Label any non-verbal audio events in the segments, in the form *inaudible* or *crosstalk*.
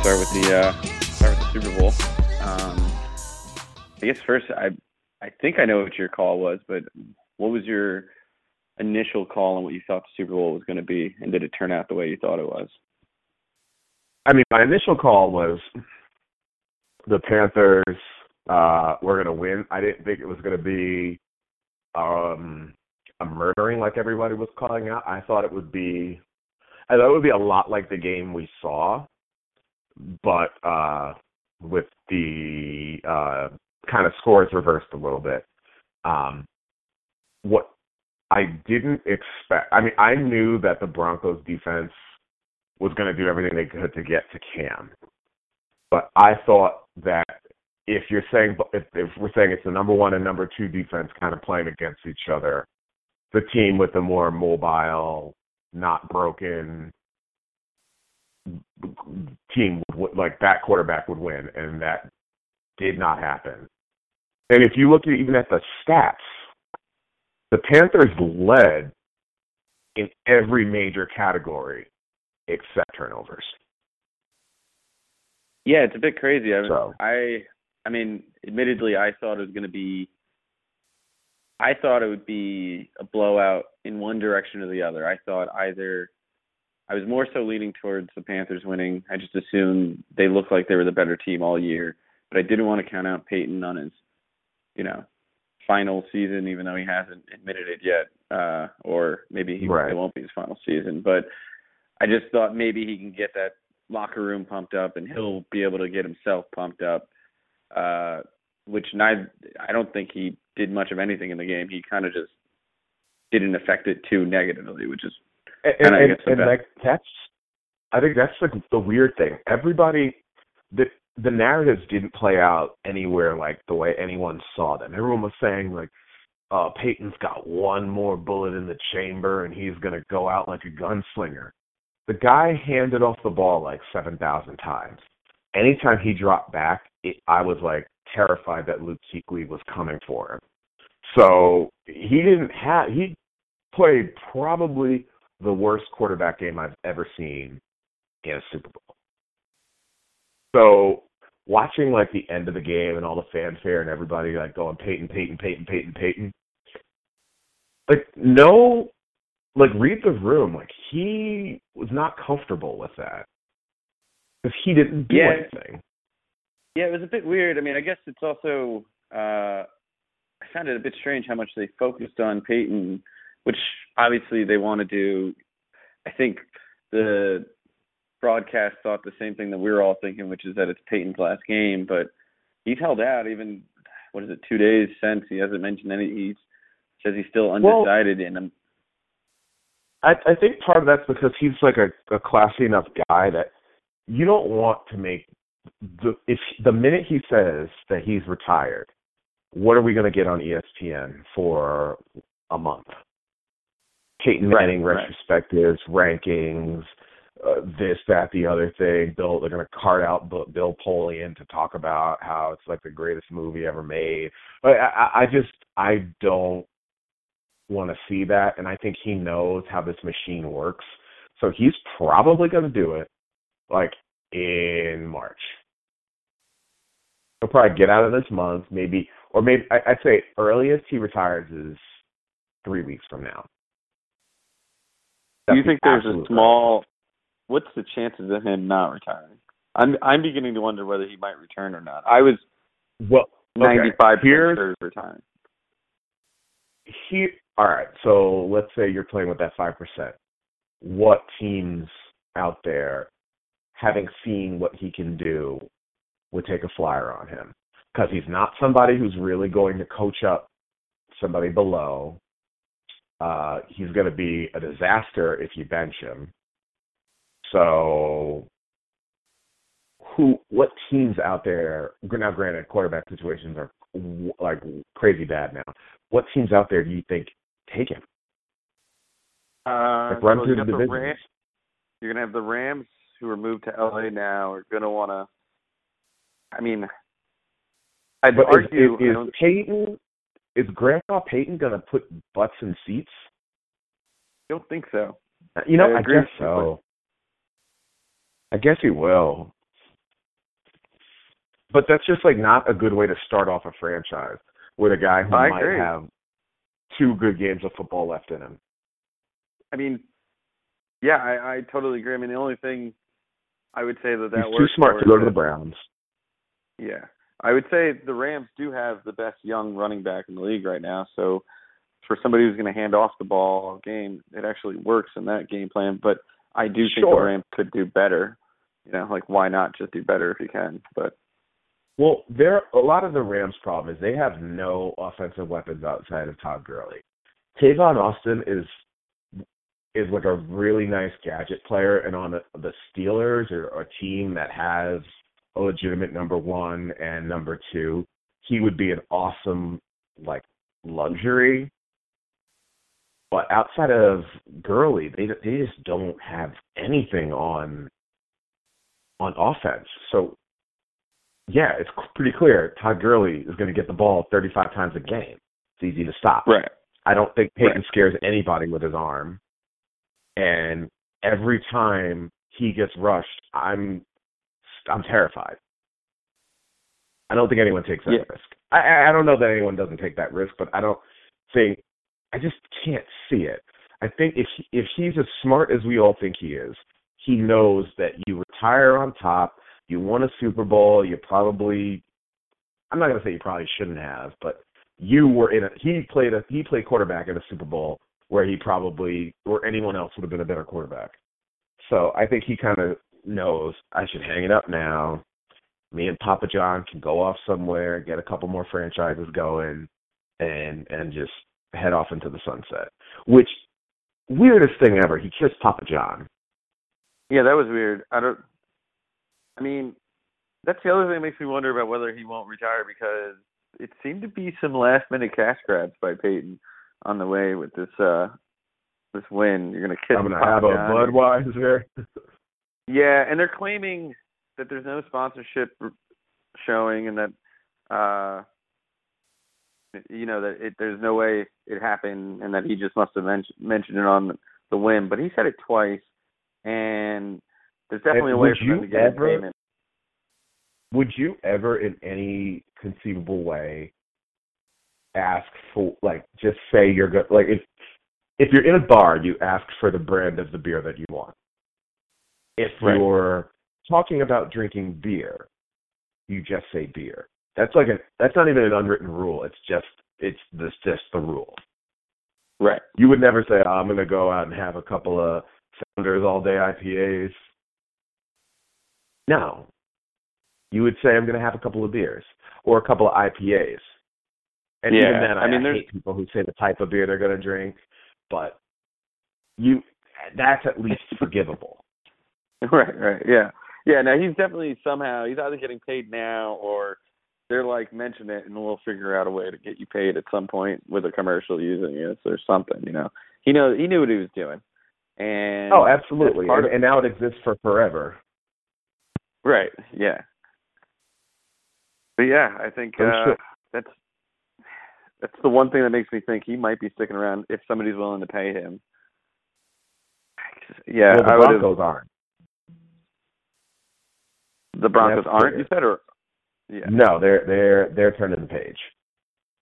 start with the uh, start with the Super Bowl. Um, I guess first, I I think I know what your call was, but what was your initial call on what you thought the Super Bowl was going to be, and did it turn out the way you thought it was? I mean, my initial call was the Panthers uh, were going to win. I didn't think it was going to be um, a murdering like everybody was calling out. I thought it would be, I thought it would be a lot like the game we saw, but uh, with the uh, kind of scores reversed a little bit. Um, what I didn't expect, I mean, I knew that the Broncos defense was going to do everything they could to get to Cam, but I thought that if you're saying if, if we're saying it's the number one and number two defense kind of playing against each other, the team with the more mobile, not broken team would, like that quarterback would win, and that did not happen. And if you look at even at the stats, the Panthers led in every major category except turnovers. Yeah, it's a bit crazy. I, So- I, I mean, admittedly, I thought it was going to be. I thought it would be a blowout in one direction or the other. I thought either. I was more so leaning towards the Panthers winning. I just assumed they looked like they were the better team all year, but I didn't want to count out Peyton on his, you know, final season, even though he hasn't admitted it yet, uh, or maybe he Right. it won't be his final season. But I just thought maybe he can get that locker room pumped up and he'll be able to get himself pumped up. Uh, which neither, I don't think he did much of anything in the game. He kind of just didn't affect it too negatively, which is And, And and, and, guess the and best- like that's, I think that's like the weird thing. Everybody, the the narratives didn't play out anywhere like the way anyone saw them. Everyone was saying like, uh, Peyton's got one more bullet in the chamber and he's gonna go out like a gunslinger. The guy handed off the ball like seven thousand times. Anytime he dropped back, it, I was like terrified that Luke Kuechly was coming for him. So he didn't have he played probably the worst quarterback game I've ever seen in a Super Bowl. So watching like the end of the game and all the fanfare and everybody like going Peyton, Peyton, Peyton, Peyton, Peyton. Like no like read the room. Like he was not comfortable with that. Because he didn't do Yeah. anything. Yeah, it was a bit weird. I mean, I guess it's also uh I found it a bit strange how much they focused on Peyton, which obviously they want to do. I think the broadcast thought the same thing that we were all thinking, which is that it's Peyton's last game, but he's held out even what is it, two days since he hasn't mentioned any he says he's still undecided and I'm I I think part of that's because he's like a, a classy enough guy that you don't want to make the if the minute he says that he's retired, what are we going to get on ESPN for a month? Peyton Right, Manning right. retrospectives, rankings, uh, this, that, the other thing. Bill, they're going to cart out Bill, Bill Polian to talk about how it's like the greatest movie ever made. But I, I- I just I don't want to see that, and I think he knows how this machine works. So he's probably going to do it like in March. He'll probably get out of this month, maybe, or maybe I, I'd say earliest he retires is three weeks from now. Do you think there's a small what's the chances of him not retiring? I'm I'm beginning to wonder whether he might return or not. I was. Well, okay, ninety five here's- percent sure he's retiring. he all right so let's say you're playing with that five percent what teams out there having seen what he can do would take a flyer on him because he's not somebody who's really going to coach up somebody below uh he's going to be a disaster if you bench him so who what teams out there now granted quarterback situations are like crazy bad now what teams out there do you think take him? Uh, Like run well, through the got divisions. Ram- you're gonna have the Rams who are moved to LA now are gonna wanna I mean I'd But is, argue is, is don't Peyton is Grandpa Peyton gonna put butts in seats? I don't think so. You know, I I, agree guess so. I guess he will. But that's just like not a good way to start off a franchise with a guy who I might agree. have two good games of football left in him. I mean, yeah, I, I totally agree. I mean, the only thing I would say that that He's too smart to go to the Browns. Yeah, I would say the Rams do have the best young running back in the league right now. So for somebody who's going to hand off the ball all game, it actually works in that game plan. But I do think the Rams could do better. You know, like why not just do better if you can? But Well, there a lot of the Rams' problem is they have no offensive weapons outside of Todd Gurley. Tavon Austin is is like a really nice gadget player, and on the, the Steelers or a team that has a legitimate number one and number two, he would be an awesome like luxury. But outside of Gurley, they they just don't have anything on on offense. So yeah, it's pretty clear Todd Gurley is going to get the ball 35 times a game. It's easy to stop. right, I don't think Peyton Right. scares anybody with his arm. And every time he gets rushed, I'm I'm terrified. I don't think anyone takes that Yeah. risk. I- I don't know that anyone doesn't take that risk, but I don't think I just can't see it. I think if he, if he's as smart as we all think he is, he knows that you retire on top, you won a Super Bowl, you probably I'm not going to say you probably shouldn't have, but you were in a he played a he played quarterback in a Super Bowl where he probably or anyone else would have been a better quarterback. So I think he kind of knows I should hang it up now. Me and Papa John can go off somewhere, get a couple more franchises going, and and just head off into the sunset. Which weirdest thing ever, he kissed Papa John. yeah, that was weird. I don't. I mean, that's the other thing that makes me wonder about whether he won't retire because it seemed to be some last minute cash grabs by Peyton on the way with this uh this win. You're gonna kiss I'm gonna Papa have a John. Budweiser. *laughs* Yeah, and they're claiming that there's no sponsorship showing, and that uh, you know that it, there's no way it happened, and that he just must have mentioned mentioned it on the win. But he said it twice, and there's definitely And a way for them you to get ever- payment. would you ever in any conceivable way ask for like just say you're good like if if you're in a bar you ask for the brand of the beer that you want if Right. you're talking about drinking beer you just say beer that's like a that's not even an unwritten rule it's just it's this just the rule Right. you would never say oh, i'm going to go out and have a couple of founders all day ipas no you would say I'm going to have a couple of beers or a couple of IPAs. And Yeah, even then, I I, mean, I there's- hate people who say the type of beer they're going to drink, but you that's at least forgivable. *laughs* Right. Right. Yeah. Yeah. Now he's definitely somehow he's either getting paid now or they're like mention it and we'll figure out a way to get you paid at some point with a commercial using it or something. You know, he knows he knew what he was doing. And oh, absolutely. And, of- and now it exists for forever. Right. Yeah. But yeah, I think uh, sure- that's that's the one thing that makes me think he might be sticking around if somebody's willing to pay him. Yeah, well, the I. Broncos aren't. The Broncos aren't. You said, or yeah, No, they're they're they're turning the page.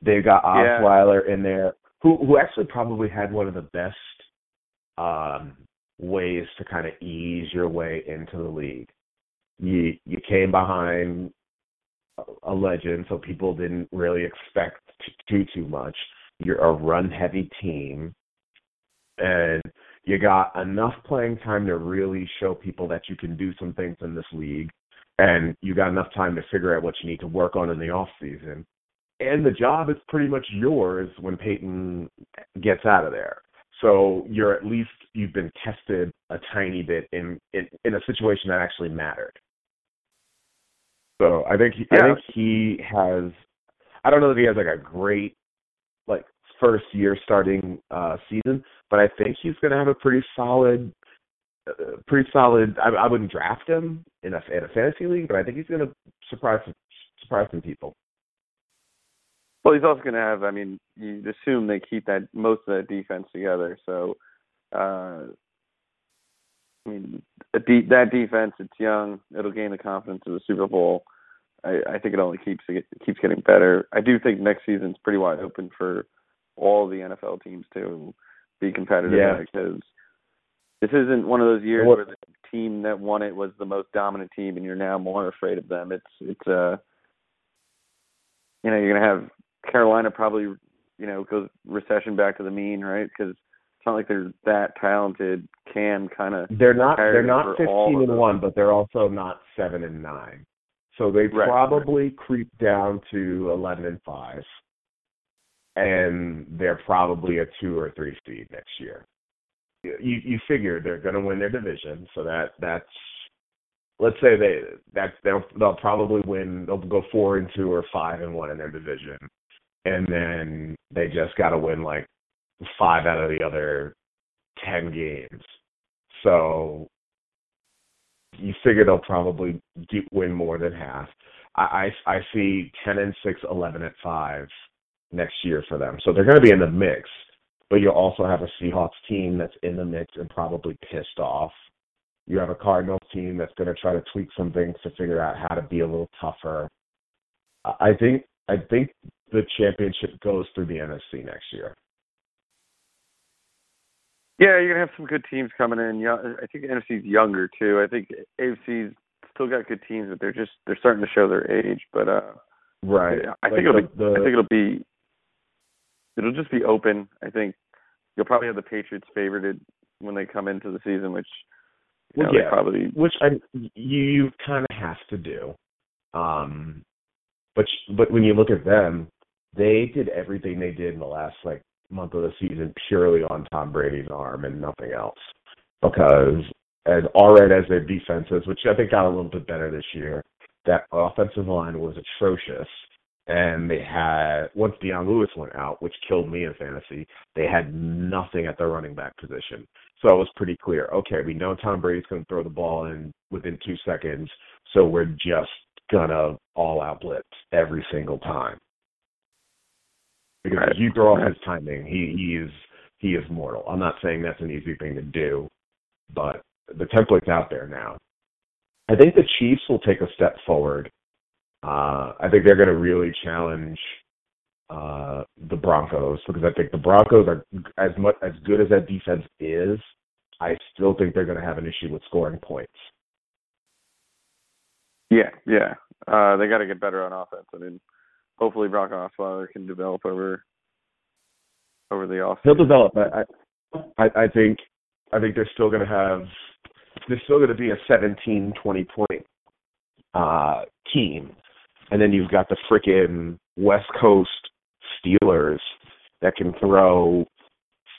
They've got Yeah. Osweiler in there, who who actually probably had one of the best um, ways to kind of ease your way into the league. You you came behind a- a legend, so people didn't really expect to do too much. You're a run heavy team, and you got enough playing time to really show people that you can do some things in this league and you got enough time to figure out what you need to work on in the off season. And the job is pretty much yours when Peyton gets out of there. So you're at least you've been tested a tiny bit in in, in a situation that actually mattered. So I think he, I think he has. I don't know that he has like a great like first year starting uh season, but I think he's going to have a pretty solid uh, pretty solid. I, I wouldn't draft him in a in a fantasy league, but I think he's going to surprise surprise some people. Well, he's also going to have. I mean, you'd assume they keep that most of that defense together. So, uh, I mean, de- that defense, it's young. It'll gain the confidence of the Super Bowl. I, I think it only keeps it keeps getting better. I do think next season's pretty wide open for all the NFL teams to be competitive Yeah. because this isn't one of those years What- where the team that won it was the most dominant team and you're now more afraid of them. It's it's uh you know, you're going to have Carolina probably, you know, goes recession back to the mean, right? Cuz it's not like they're that talented. Can kind of They're not they're not fifteen and one, but they're also not seven and nine. So they Right, probably creep down to eleven and five. And they're probably a two or three seed next year. You you figure they're gonna win their division, so that that's let's say they that they'll they'll probably win they'll go four and two or five and one in their division. And then they just gotta win like five out of the other ten games. So you figure they'll probably do, win more than half. I, I I see ten and six, eleven at five next year for them. So they're going to be in the mix, but you'll also have a Seahawks team that's in the mix and probably pissed off. You have a Cardinals team that's going to try to tweak some things to figure out how to be a little tougher. I I think I think the championship goes through the NFC next year. Yeah, you're gonna have some good teams coming in. Yeah, I think the NFC's younger too. I think AFC's still got good teams, but they're just they're starting to show their age. But uh, Right. I think Like it'll be. the- I think it'll be. It'll just be open. I think you'll probably have the Patriots favorited when they come into the season, which you Well, know, yeah. probably which I you you kind of have to do. Um, but but when you look at them, they did everything they did in the last like month of the season purely on Tom Brady's arm and nothing else. Because as already as their defenses, which I think got a little bit better this year, that offensive line was atrocious. And they had once Dion Lewis went out, which killed me in fantasy, they had nothing at their running back position. So it was pretty clear. Okay, we know Tom Brady's going to throw the ball in within two seconds, so we're just gonna all out blitz every single time. Because Right. you throw off his timing, he he is he is mortal. I'm not saying that's an easy thing to do, but the template's out there now. I think the Chiefs will take a step forward. Uh, I think they're going to really challenge uh, the Broncos because I think the Broncos are as much as good as that defense is. I still think they're going to have an issue with scoring points. Yeah, yeah. Uh, they got to get better on offense. I mean, hopefully Brock Osweiler can develop over over the off. He'll develop. I, I, I think, I think they're still going to have. They're still going to be a 17, 20 point uh, team, and then you've got the frickin' West Coast Steelers that can throw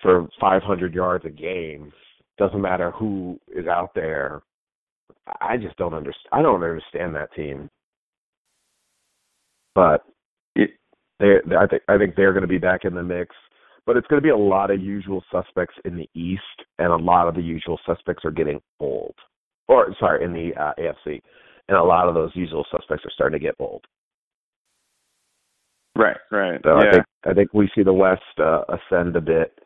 for 500 yards a game. Doesn't matter who is out there. I just don't understand. I don't understand that team. But they, they I think I think they're going to be back in the mix. But it's going to be a lot of usual suspects in the East, and a lot of the usual suspects are getting old. Or sorry, in the uh, AFC, and a lot of those usual suspects are starting to get old. Right, right. So yeah. I think I think we see the West uh, ascend a bit,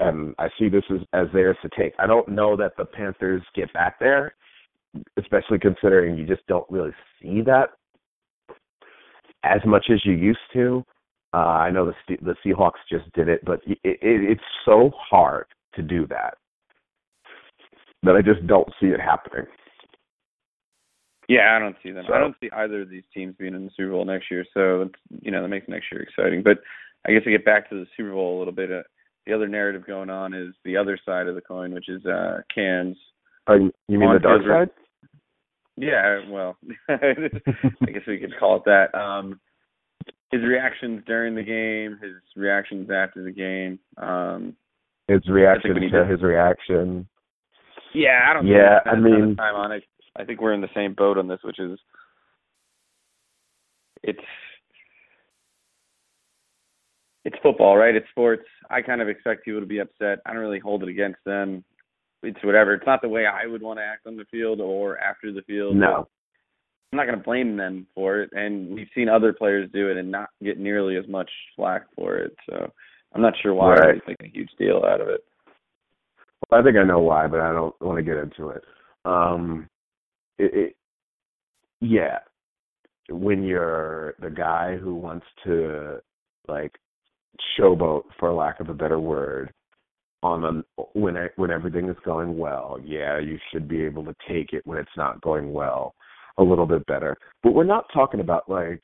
and I see this as, as theirs to take. I don't know that the Panthers get back there, especially considering you just don't really see that as much as you used to. Uh, I know the the Seahawks just did it, but it, it, it's so hard to do that that I just don't see it happening. Yeah, I don't see them. So- I don't see either of these teams being in the Super Bowl next year. So you know that makes next year exciting. But I guess to get back to the Super Bowl a little bit, uh, the other narrative going on is the other side of the coin, which is uh Cam's. Are you, you mean the dark side? Yeah, well, *laughs* I guess we could call it that. Um his reactions during the game, his reactions after the game. Um His reaction to his reaction. Yeah, I don't. Yeah, I we spend a ton of mean- time on it. I think we're in the same boat on this, which is it's it's football, right? It's sports. I kind of expect people to be upset. I don't really hold it against them. It's whatever. It's not the way I would want to act on the field or after the field. No. I'm not going to blame them for it, and we've seen other players do it and not get nearly as much flack for it. So I'm not sure why Right. they make a huge deal out of it. Well, I think I know why, but I don't want to get into it. Um, it, yeah, when you're the guy who wants to like showboat, for lack of a better word, on a, when when everything is going well. Yeah, you should be able to take it when it's not going well a little bit better. But we're not talking about like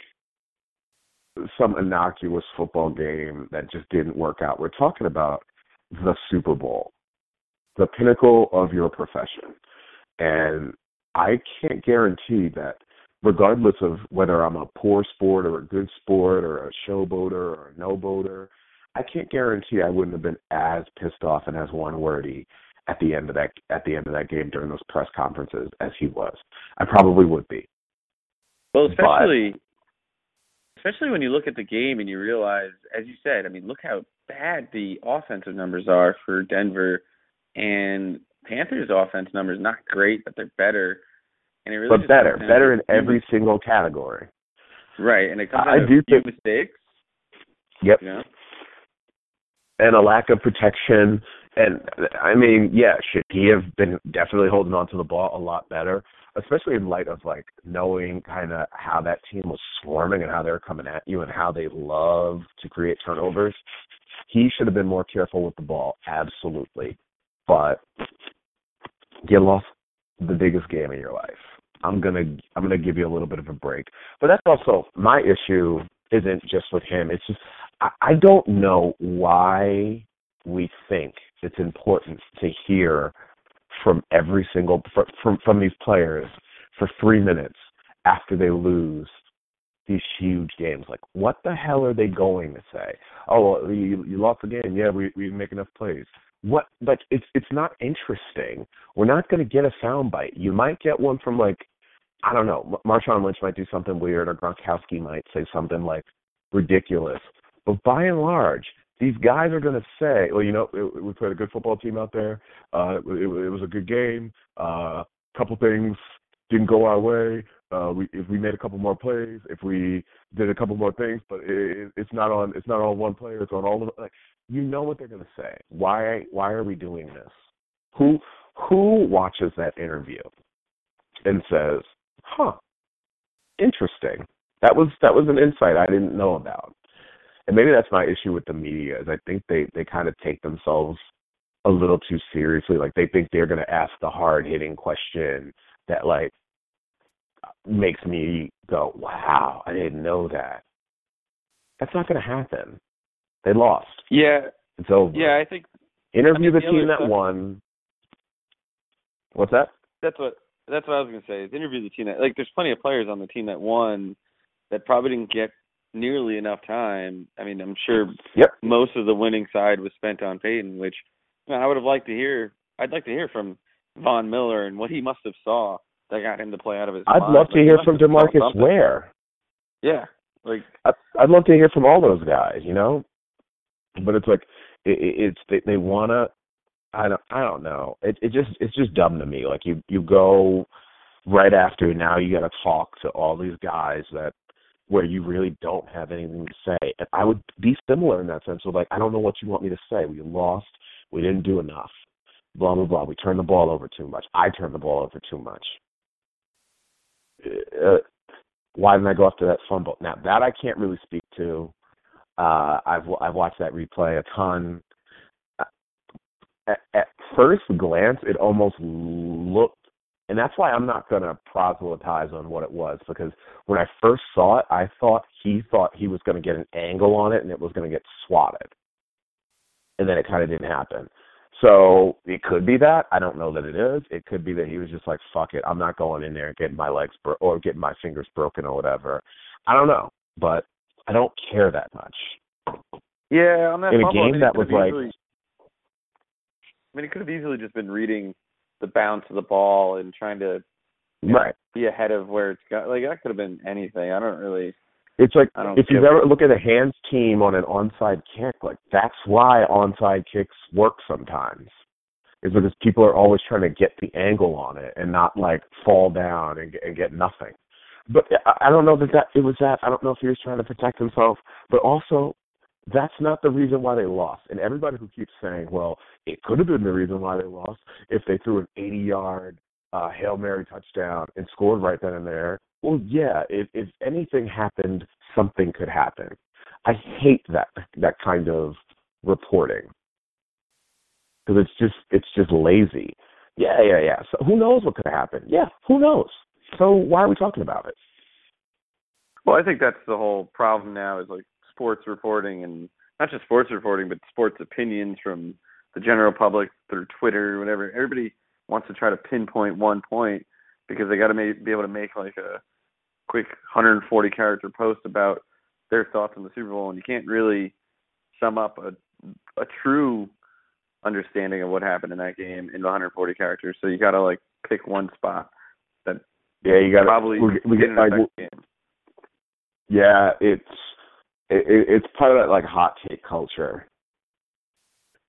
some innocuous football game that just didn't work out. We're talking about the Super Bowl, the pinnacle of your profession. And I can't guarantee that regardless of whether I'm a poor sport or a good sport or a showboater or a no boater, I can't guarantee I wouldn't have been as pissed off and as one wordy at the end of that at the end of that game during those press conferences as he was. I probably would be. Well, especially but, especially when you look at the game and you realize, as you said, I mean, look how bad the offensive numbers are for Denver, and Panthers' offense numbers not great, but they're better. And it really but better, better in every single category. Right, and it comes I out do think, mistakes. Yep. You know? And a lack of protection. And I mean, yeah, should he have been definitely holding on to the ball a lot better, especially in light of like knowing kind of how that team was swarming and how they were coming at you and how they love to create turnovers. He should have been more careful with the ball, absolutely. But you lost the biggest game in your life. I'm gonna I'm gonna give you a little bit of a break. But that's also my issue isn't just with him. It's just I, I don't know why we think it's important to hear from every single from from these players for three minutes after they lose these huge games. Like, what the hell are they going to say? Oh, well, you you lost the game. Yeah, we we make enough plays what but it's it's not interesting. We're not going to get a soundbite. You might get one from like I don't know, Marshawn Lynch might do something weird, or Gronkowski might say something like ridiculous. But by and large, these guys are going to say, "Well, you know, we played a good football team out there. Uh, it, it was a good game. A uh, couple things didn't go our way. Uh, we if we made a couple more plays, if we did a couple more things, but it, it's not on it's not on one player, it's on all of like you know what they're going to say. Why why are we doing this? Who who watches that interview and says, "Huh, interesting. That was that was an insight I didn't know about." And maybe that's my issue with the media is I think they they kind of take themselves a little too seriously. Like they think they're going to ask the hard hitting question that like makes me go, "Wow, I didn't know that." That's not going to happen. They lost. Yeah. It's over. Yeah, I think interview I mean, the, the team that stuff, won. What's that? That's what that's what I was gonna say. Is interview the team that like there's plenty of players on the team that won that probably didn't get nearly enough time. I mean, I'm sure yep. most of the winning side was spent on Peyton, which you know, I would have liked to hear. I'd like to hear from Von Miller and what he must have saw that got him to play out of his. I'd mind. love to like, hear from DeMarcus Ware. Yeah, like I'd love to hear from all those guys. You know, but it's like it, it's they, they want to. I don't. I don't know. It it just it's just dumb to me. Like you you go right after now you got to talk to all these guys that where you really don't have anything to say. And I would be similar in that sense. So like I don't know what you want me to say. We lost. We didn't do enough. Blah blah blah. We turned the ball over too much. I turned the ball over too much. Uh, why didn't I go after that fumble? Now that I can't really speak to. Uh, I've I've watched that replay a ton. At, at first glance, it almost looked, and that's why I'm not going to proselytize on what it was because when I first saw it, I thought he thought he was going to get an angle on it and it was going to get swatted, and then it kind of didn't happen. So it could be that. I don't know that it is. It could be that he was just like, "Fuck it, I'm not going in there and getting my legs bro- or getting my fingers broken or whatever." I don't know, but I don't care that much. Yeah, on that in a game I mean, that was like. Easily, I mean, it could have easily just been reading the bounce of the ball and trying to right. know, be ahead of where it's got. Like that could have been anything. I don't really. It's like I don't if you ever look at a hands team on an onside kick, like that's why onside kicks work sometimes. Is because people are always trying to get the angle on it and not like fall down and, and get nothing but I don't know that that it was that. I don't know if he was trying to protect himself, but also that's not the reason why they lost. And everybody who keeps saying, "Well, it could have been the reason why they lost if they threw an 80-yard uh, hail mary touchdown and scored right then and there. Well, yeah, if if anything happened, something could happen. I hate that that kind of reporting because it's just it's just lazy. Yeah, yeah, yeah. So who knows what could happen? Yeah, who knows? So why are we talking about it? Well, I think that's the whole problem now is like sports reporting and not just sports reporting, but sports opinions from the general public through Twitter, or whatever. Everybody wants to try to pinpoint one point because they got to be able to make like a quick 140 character post about their thoughts on the Super Bowl, and you can't really sum up a a true understanding of what happened in that game in 140 characters. So you got to like pick one spot yeah, you got probably we, we get like yeah, it's it, it's part of that like hot take culture,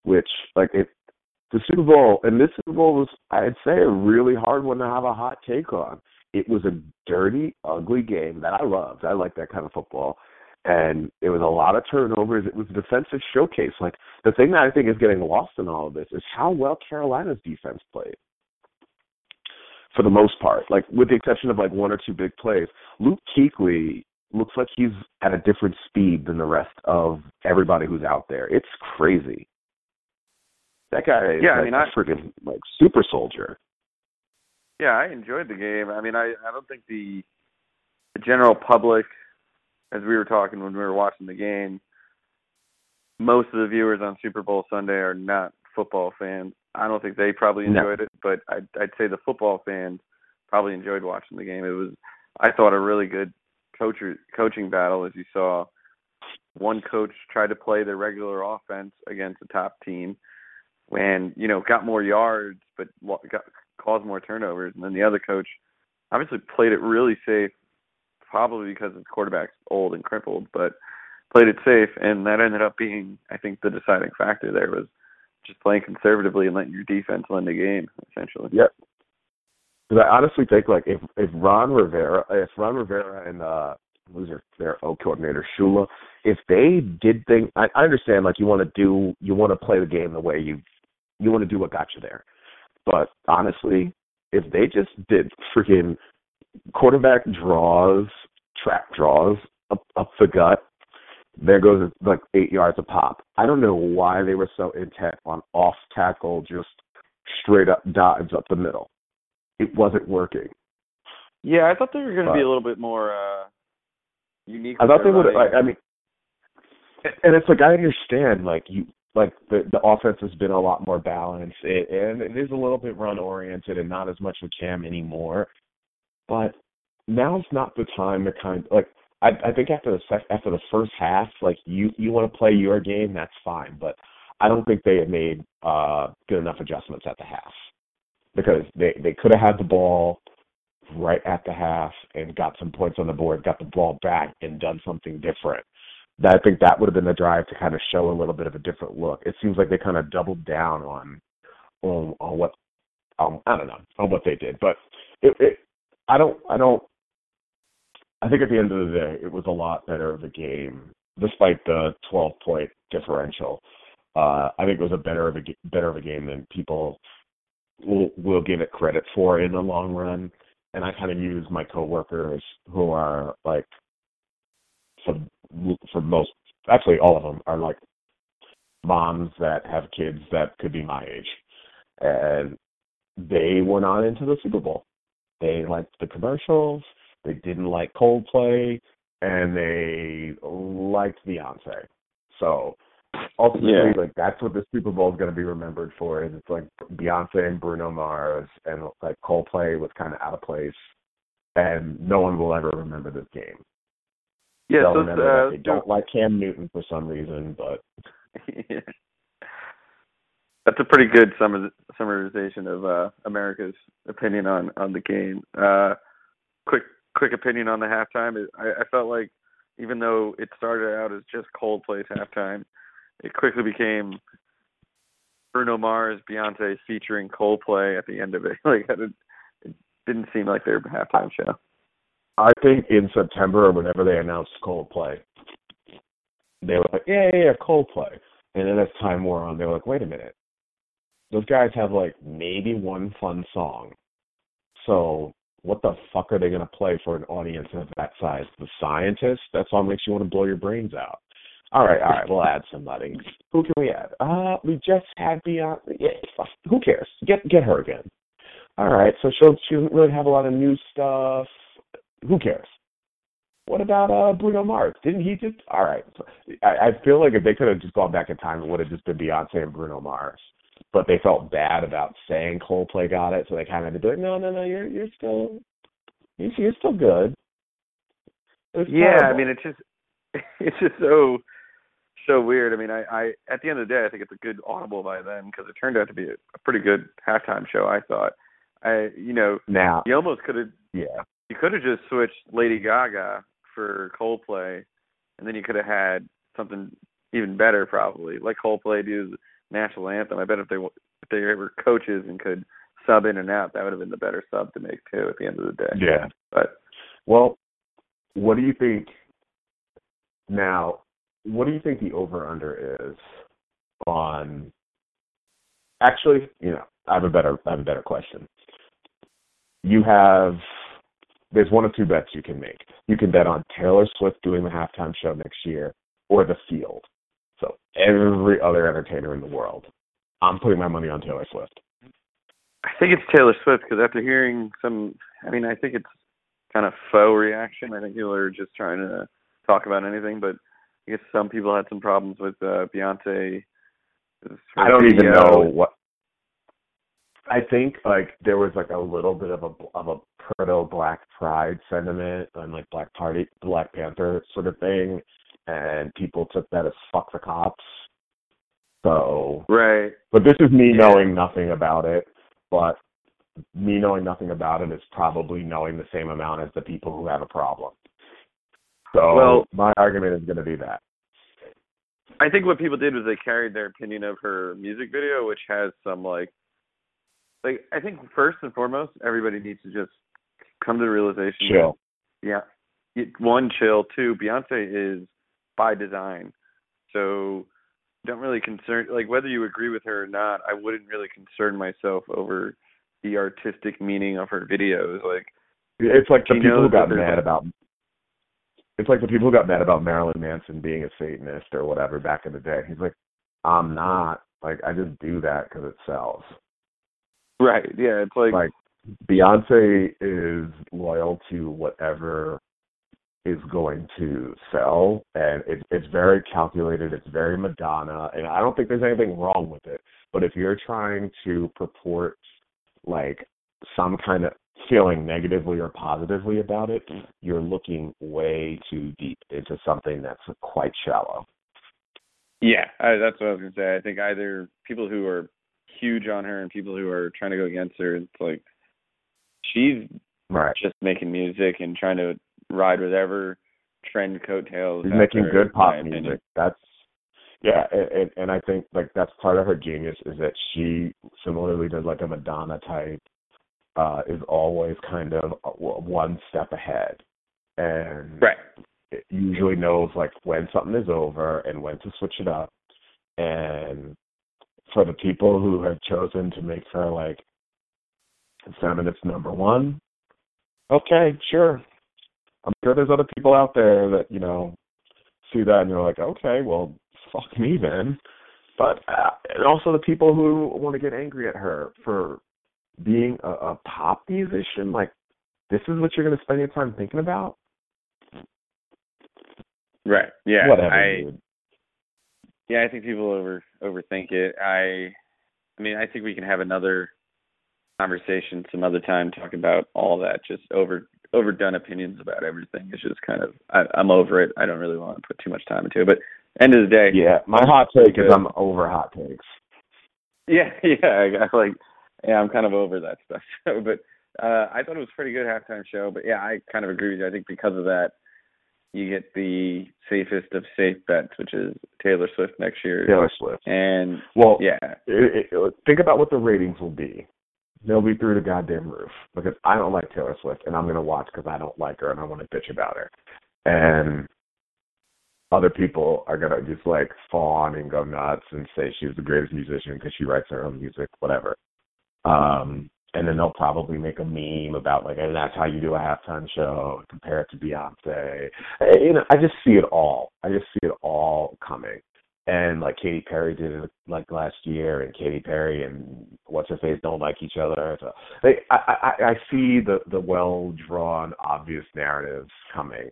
which like it the Super Bowl and this Super Bowl was I'd say a really hard one to have a hot take on. It was a dirty, ugly game that I loved. I like that kind of football. And it was a lot of turnovers. It was a defensive showcase. Like the thing that I think is getting lost in all of this is how well Carolina's defense played. For the most part, like with the exception of like one or two big plays, Luke Kuechly looks like he's at a different speed than the rest of everybody who's out there. It's crazy. That guy is yeah, like I mean, a I, freaking like super soldier. Yeah, I enjoyed the game. I mean, I I don't think the the general public, as we were talking when we were watching the game, most of the viewers on Super Bowl Sunday are not football fans. I don't think they probably enjoyed no. it, but I'd I'd say the football fans probably enjoyed watching the game. It was I thought a really good coach coaching battle as you saw one coach try to play the regular offense against a top team and you know got more yards but got caused more turnovers and then the other coach obviously played it really safe probably because the quarterback's old and crippled but played it safe and that ended up being I think the deciding factor there was just playing conservatively and letting your defense win the game essentially. Yep. Because I honestly think like if if Ron Rivera, if Ron Rivera and uh who's their their O coordinator Shula, if they did things, I, I understand like you want to do you want to play the game the way you you want to do what got you there, but honestly, if they just did freaking quarterback draws, trap draws up up the gut, there goes like eight yards a pop. I don't know why they were so intent on off tackle, just straight up dives up the middle it wasn't working. Yeah, I thought they were going to be a little bit more uh unique. I thought they would. I, I mean, and it's like I understand, like you, like the the offense has been a lot more balanced, it, and it is a little bit run oriented and not as much with Cam anymore. But now's not the time to kind like. I I think after the sec, after the first half, like you you want to play your game, that's fine. But I don't think they had made uh good enough adjustments at the half because they they could have had the ball right at the half and got some points on the board, got the ball back and done something different. That I think that would have been the drive to kind of show a little bit of a different look. It seems like they kind of doubled down on on on what um I don't know on what they did, but it, it I don't I don't I think at the end of the day it was a lot better of a game despite the 12 point differential. Uh, I think it was a better of a better of a game than people will will give it credit for in the long run. And I kind of use my coworkers who are like for for most actually all of them are like moms that have kids that could be my age, and they were not into the Super Bowl. They liked the commercials. They didn't like Coldplay, and they liked Beyonce. So ultimately, yeah. like that's what the Super Bowl is going to be remembered for. Is it's like Beyonce and Bruno Mars, and like Coldplay was kind of out of place, and no one will ever remember this game. Yeah, They'll so remember uh, that they don't like Cam Newton for some reason, but yeah. *laughs* That's a pretty good summar, summarization of uh, America's opinion on on the game. Uh, quick quick opinion on the halftime. I, I felt like even though it started out as just Coldplay's halftime, it quickly became Bruno Mars, Beyonce featuring Coldplay at the end of it. *laughs* Like it, didn't seem like their halftime show. I think in September or whenever they announced Coldplay, they were like, yeah, yeah, yeah, Coldplay. And then as time wore on, they were like, wait a minute, those guys have like maybe one fun song, So what the fuck are they going to play for an audience of that size? The scientist? That's song makes you want to blow your brains out. All right, all right, we'll add somebody. Who can we add? Uh, we just had Beyonce. Yeah, who cares? Get get her again. All right, so she'll she doesn't really have a lot of new stuff. Who cares? What about uh Bruno Mars? Didn't he just? All right, I, I feel like if they could have just gone back in time, it would have just been Beyonce and Bruno Mars. But they felt bad about saying Coldplay got it, so they kind of had to be like, no, no, no, you're you're still you're, you're still good. Yeah, terrible. I mean it's just *laughs* it's just so so weird. I mean, I, I at the end of the day, I think it's a good audible by them because it turned out to be a, a pretty good halftime show. I thought, I you know, now you almost could have, yeah, you could have just switched Lady Gaga for Coldplay, and then you could have had something even better, probably like Coldplay do national anthem. I bet if they if they were coaches and could sub in and out, that would have been the better sub to make too. At the end of the day, yeah. But well, what do you think? Now, what do you think the over under is on? Actually, you know, I have a better I have a better question. You have there's one of two bets you can make. You can bet on Taylor Swift doing the halftime show next year or the field. So every other entertainer in the world. I'm putting my money on Taylor Swift. I think it's Taylor Swift because after hearing some, I mean, I think it's kind of faux reaction. I think people are just trying to talk about anything, but I guess some people had some problems with uh, Beyonce. I don't even know what. I think like there was like a little bit of a of a proto Black Pride sentiment and like Black Party, Black Panther sort of thing, and people took that as fuck the cops. So right. But this is me yeah. knowing nothing about it. But me knowing nothing about it is probably knowing the same amount as the people who have a problem. So well, my argument is going to be that. I think what people did was they carried their opinion of her music video, which has some like, like I think first and foremost, everybody needs to just come to the realization. Chill. That, yeah, one chill. Two, Beyonce is by design, so don't really concern like whether you agree with her or not. I wouldn't really concern myself over the artistic meaning of her videos. Like it's like the people who got mad about it's like the people who got mad about Marilyn Manson being a Satanist or whatever back in the day. He's like, I'm not. Like, I just do that because it sells. Right. Yeah. It's like like Beyonce is loyal to whatever is going to sell, and it, it's very calculated. It's very Madonna, and I don't think there's anything wrong with it. But if you're trying to purport like some kind of feeling negatively or positively about it, you're looking way too deep into something that's quite shallow. Yeah, I, that's what I was gonna say. I think either people who are huge on her and people who are trying to go against her, it's like she's right. just making music and trying to ride whatever trend coattails. She's making good pop music. That's yeah, and, and I think like that's part of her genius is that she similarly to like a Madonna type uh, is always kind of one step ahead, and right. it usually knows like when something is over and when to switch it up. And for the people who have chosen to make her like feminist number one, okay, sure. I'm sure there's other people out there that you know see that and you're like, okay, well, fuck me then. But uh, and also the people who want to get angry at her for being a, a pop musician, like this is what you're going to spend your time thinking about. Right. Yeah. Whatever. I, dude. Yeah, I think people over overthink it. I, I mean, I think we can have another conversation some other time talking about all that. Just over overdone opinions about everything. It's just kind of I, I'm over it. I don't really want to put too much time into it. But end of the day, yeah, my hot take is I'm over hot takes. Yeah, *laughs* yeah, I, like yeah, I'm kind of over that stuff. *laughs* So, but uh, I thought it was a pretty good halftime show. But yeah, I kind of agree with you. I think because of that, you get the safest of safe bets, which is Taylor Swift next year. Taylor Swift. And well, yeah, it, it, think about what the ratings will be. They'll be through the goddamn roof because I don't like Taylor Swift, and I'm gonna watch because I don't like her and I want to bitch about her. And other people are gonna just like fawn and go nuts and say she's the greatest musician because she writes her own music, whatever. Um, and then they'll probably make a meme about like, and that's how you do a halftime show, compare it to Beyonce. You know, I just see it all. I just see it all coming. And like Katy Perry did it like last year, and Katy Perry and what's her face don't like each other. So they, I, I, I see the the well drawn, obvious narratives coming,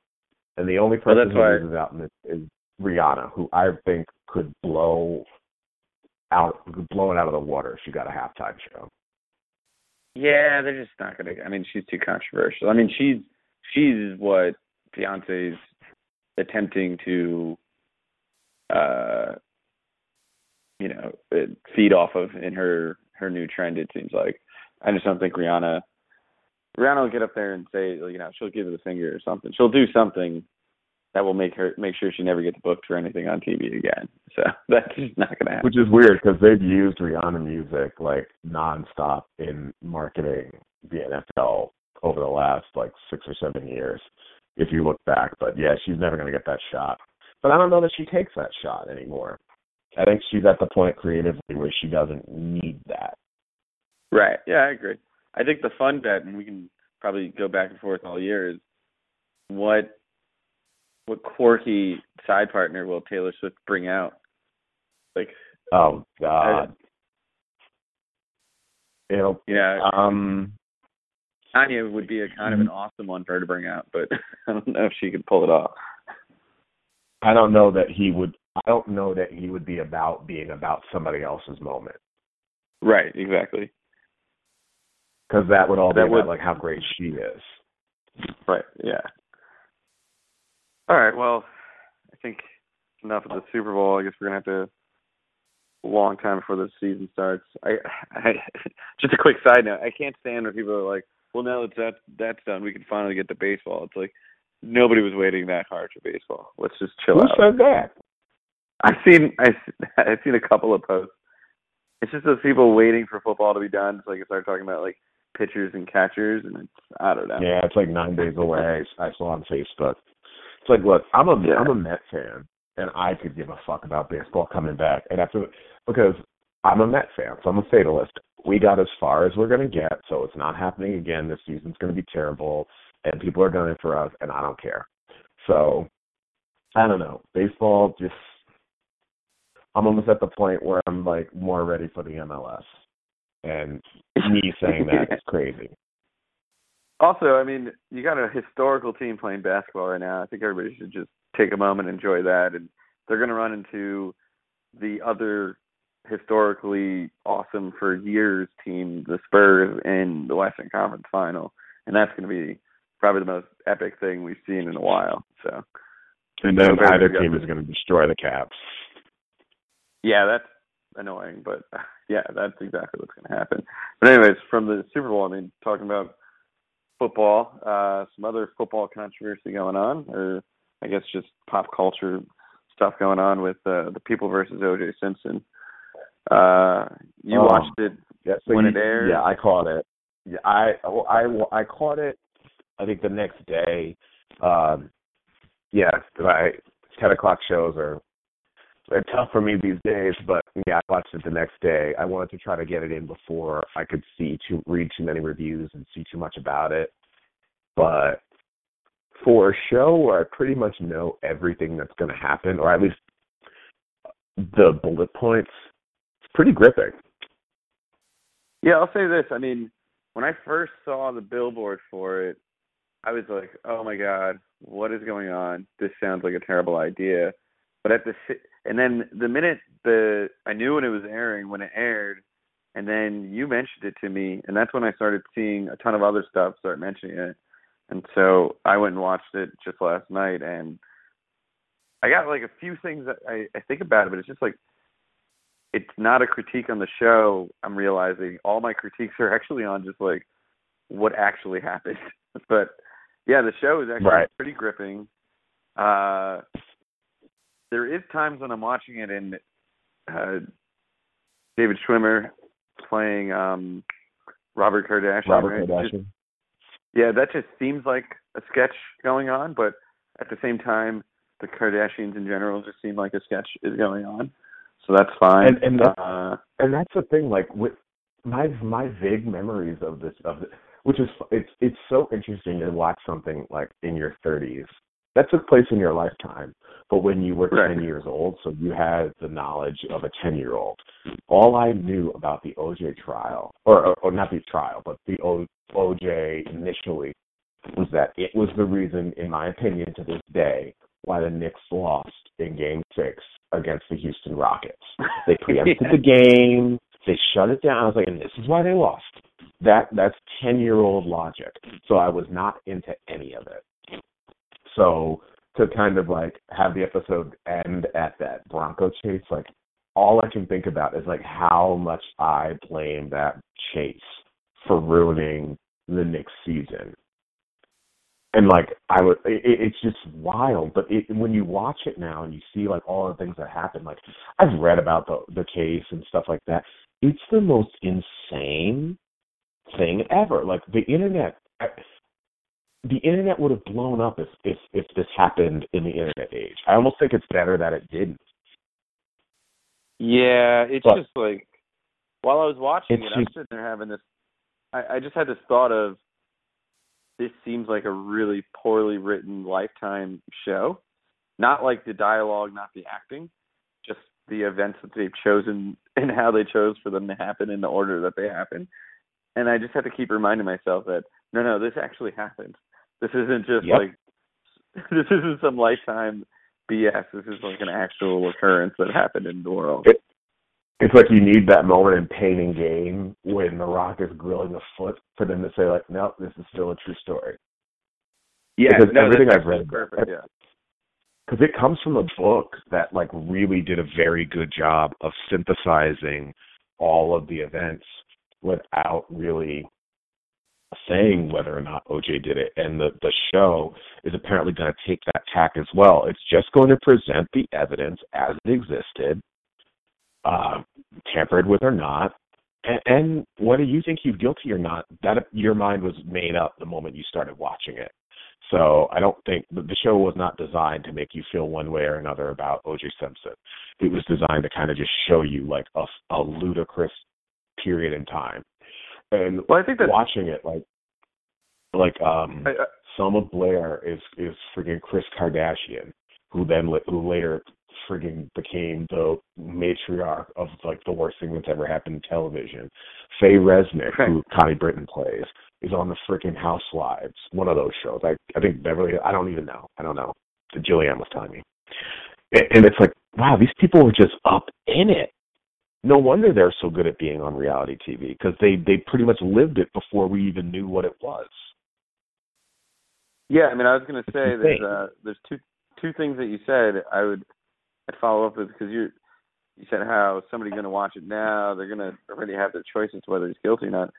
and the only person well, who loses out in this is Rihanna, who I think could blow out, blow it out of the water if she got a halftime show. Yeah, they're just not gonna. I mean, she's too controversial. I mean, she's she's what Beyonce's attempting to, uh, you know, feed off of in her her new trend. It seems like. I just don't think Rihanna. Rihanna will get up there and say, you know, she'll give her the finger or something. She'll do something that will make her make sure she never gets booked for anything on TV again. So *laughs* that's just not going to happen. Which is weird because they've used Rihanna music like nonstop in marketing the NFL over the last like six or seven years, if you look back. But yeah, she's never going to get that shot. But I don't know that she takes that shot anymore. I think she's at the point creatively where she doesn't need that. Right. Yeah, I agree. I think the fun bet, and we can probably go back and forth all year, is what what quirky side partner will Taylor Swift bring out? Like, oh God, I, it'll yeah. Um, Kanye would be a kind of an awesome one for her to bring out, but *laughs* I don't know if she could pull it off. I don't know that he would. I don't know that he would be about being about somebody else's moment. Right. Exactly. Because that would all that be would, about like how great she is. Right. Yeah. All right. Well, I think enough of the Super Bowl. I guess we're gonna have to a long time before the season starts. I, I *laughs* just a quick side note. I can't stand when people are like, "Well, now that that's that's done, we can finally get to baseball." It's like nobody was waiting that hard for baseball. Let's just chill Who out. Who said that? I've seen I *laughs* I've seen a couple of posts. It's just those people waiting for football to be done. It's like you start talking about like pitchers and catchers, and it's I don't know. Yeah, it's like nine days away. I saw on Facebook. It's like, look, I'm a yeah. am a Met fan, and I could give a fuck about baseball coming back. And after because I'm a Met fan, so I'm a fatalist. We got as far as we're gonna get, so it's not happening again. This season's gonna be terrible, and people are gunning for us, and I don't care. So I don't know. Baseball just I'm almost at the point where I'm like more ready for the MLS. And me *laughs* saying that is crazy. Also, I mean, you got a historical team playing basketball right now. I think everybody should just take a moment and enjoy that. And they're going to run into the other historically awesome for years team, the Spurs, in the Western Conference Final, and that's going to be probably the most epic thing we've seen in a while. So, and then either team is going to destroy the Cavs. Yeah, that's annoying, but yeah, that's exactly what's going to happen. But anyways, from the Super Bowl, I mean, talking about football, uh, some other football controversy going on, or I guess just pop culture stuff going on with uh, the People versus O.J. Simpson. Uh, you oh, watched it yeah, so when you, it aired. Yeah, I caught it. Yeah, I I I caught it. I think the next day. Um, yeah, I ten o'clock shows are they're tough for me these days, but yeah, I watched it the next day. I wanted to try to get it in before I could see too read too many reviews and see too much about it. But for a show where I pretty much know everything that's going to happen, or at least the bullet points, it's pretty gripping. Yeah, I'll say this. I mean, when I first saw the billboard for it, I was like, "Oh my god, what is going on? This sounds like a terrible idea." But at the and then the minute the I knew when it was airing when it aired, and then you mentioned it to me, and that's when I started seeing a ton of other stuff start mentioning it, and so I went and watched it just last night, and I got like a few things that I, I think about it, but it's just like it's not a critique on the show. I'm realizing all my critiques are *laughs* actually on just like what actually happened. *laughs* but yeah, the show is actually right. pretty gripping. Uh there is times when I'm watching it and uh, David Schwimmer playing um, Robert Kardashian. Robert right? Kardashian. Just, yeah, that just seems like a sketch going on, but at the same time, the Kardashians in general just seem like a sketch is going on. So that's fine. And and that's, uh, and that's the thing. Like with my my vague memories of this of the, which is it's it's so interesting to watch something like in your 30s that took place in your lifetime but when you were Right. 10 years old so you had the knowledge of a 10 year old all i knew about the oj trial or, or not the trial but the o, oj initially was that it was the reason in my opinion to this day why the Knicks lost in game 6 against the Houston Rockets. They *laughs* preempted the game they shut it down. I was like, and this is why they lost. That that's ten year old logic. So I was not into any of it. So to kind of like have the episode end at that Bronco chase, like all I can think about is like how much I blame that chase for ruining the next season. And like I would, it, it's just wild. But it, when you watch it now and you see like all the things that happened, like I've read about the the case and stuff like that it's the most insane thing ever. Like the internet, the internet would have blown up if if if this happened in the internet age. I almost think it's better that it didn't. Yeah, it's But- just like while I was watching it, I'm sitting there having this. I, I just had this thought of this seems like a really poorly written Lifetime show. Not like the dialogue, not the acting, the events that they've chosen and how they chose for them to happen in the order that they happen. And I just have to keep reminding myself that no, no, this actually happened. This isn't just Yep. like *laughs* this isn't some Lifetime BS. This is like an actual occurrence that happened in the world. It- It's like you need that moment in pain and gain when The Rock is grilling a foot for them to say like, no, this is still a true story. Yeah, Because no, everything I've read- perfect. Yeah, because it comes from a book that like really did a very good job of synthesizing all of the events without really saying whether or not OJ did it. And the the show is apparently going to take that tack as well. It's just going to present the evidence as it existed, uh, tampered with or not. And, and whether you think he's guilty or not, that your mind was made up the moment you started watching it. So I don't think the show was not designed to make you feel one way or another about O.J. Simpson. It was designed to kind of just show you like a, a ludicrous period in time. And well, I think that's watching it, like, like um, I, I, Selma Blair is is friggin' Kris Kardashian, who then who later friggin' became the matriarch of like the worst thing that's ever happened in television. Faye Resnick, who Connie Britton plays, is on the freaking Housewives, one of those shows. I I think Beverly. I don't even know. I don't know. Jillian was telling me, and, and it's like, wow, these people are just up in it. No wonder they're so good at being on reality TV because they they pretty much lived it before we even knew what it was. yeah, I mean, I was going to say there's uh, there's two two things that you said I would I'd follow up with because you you said how somebody's going to watch it now they're going to already have their choices whether he's guilty or not.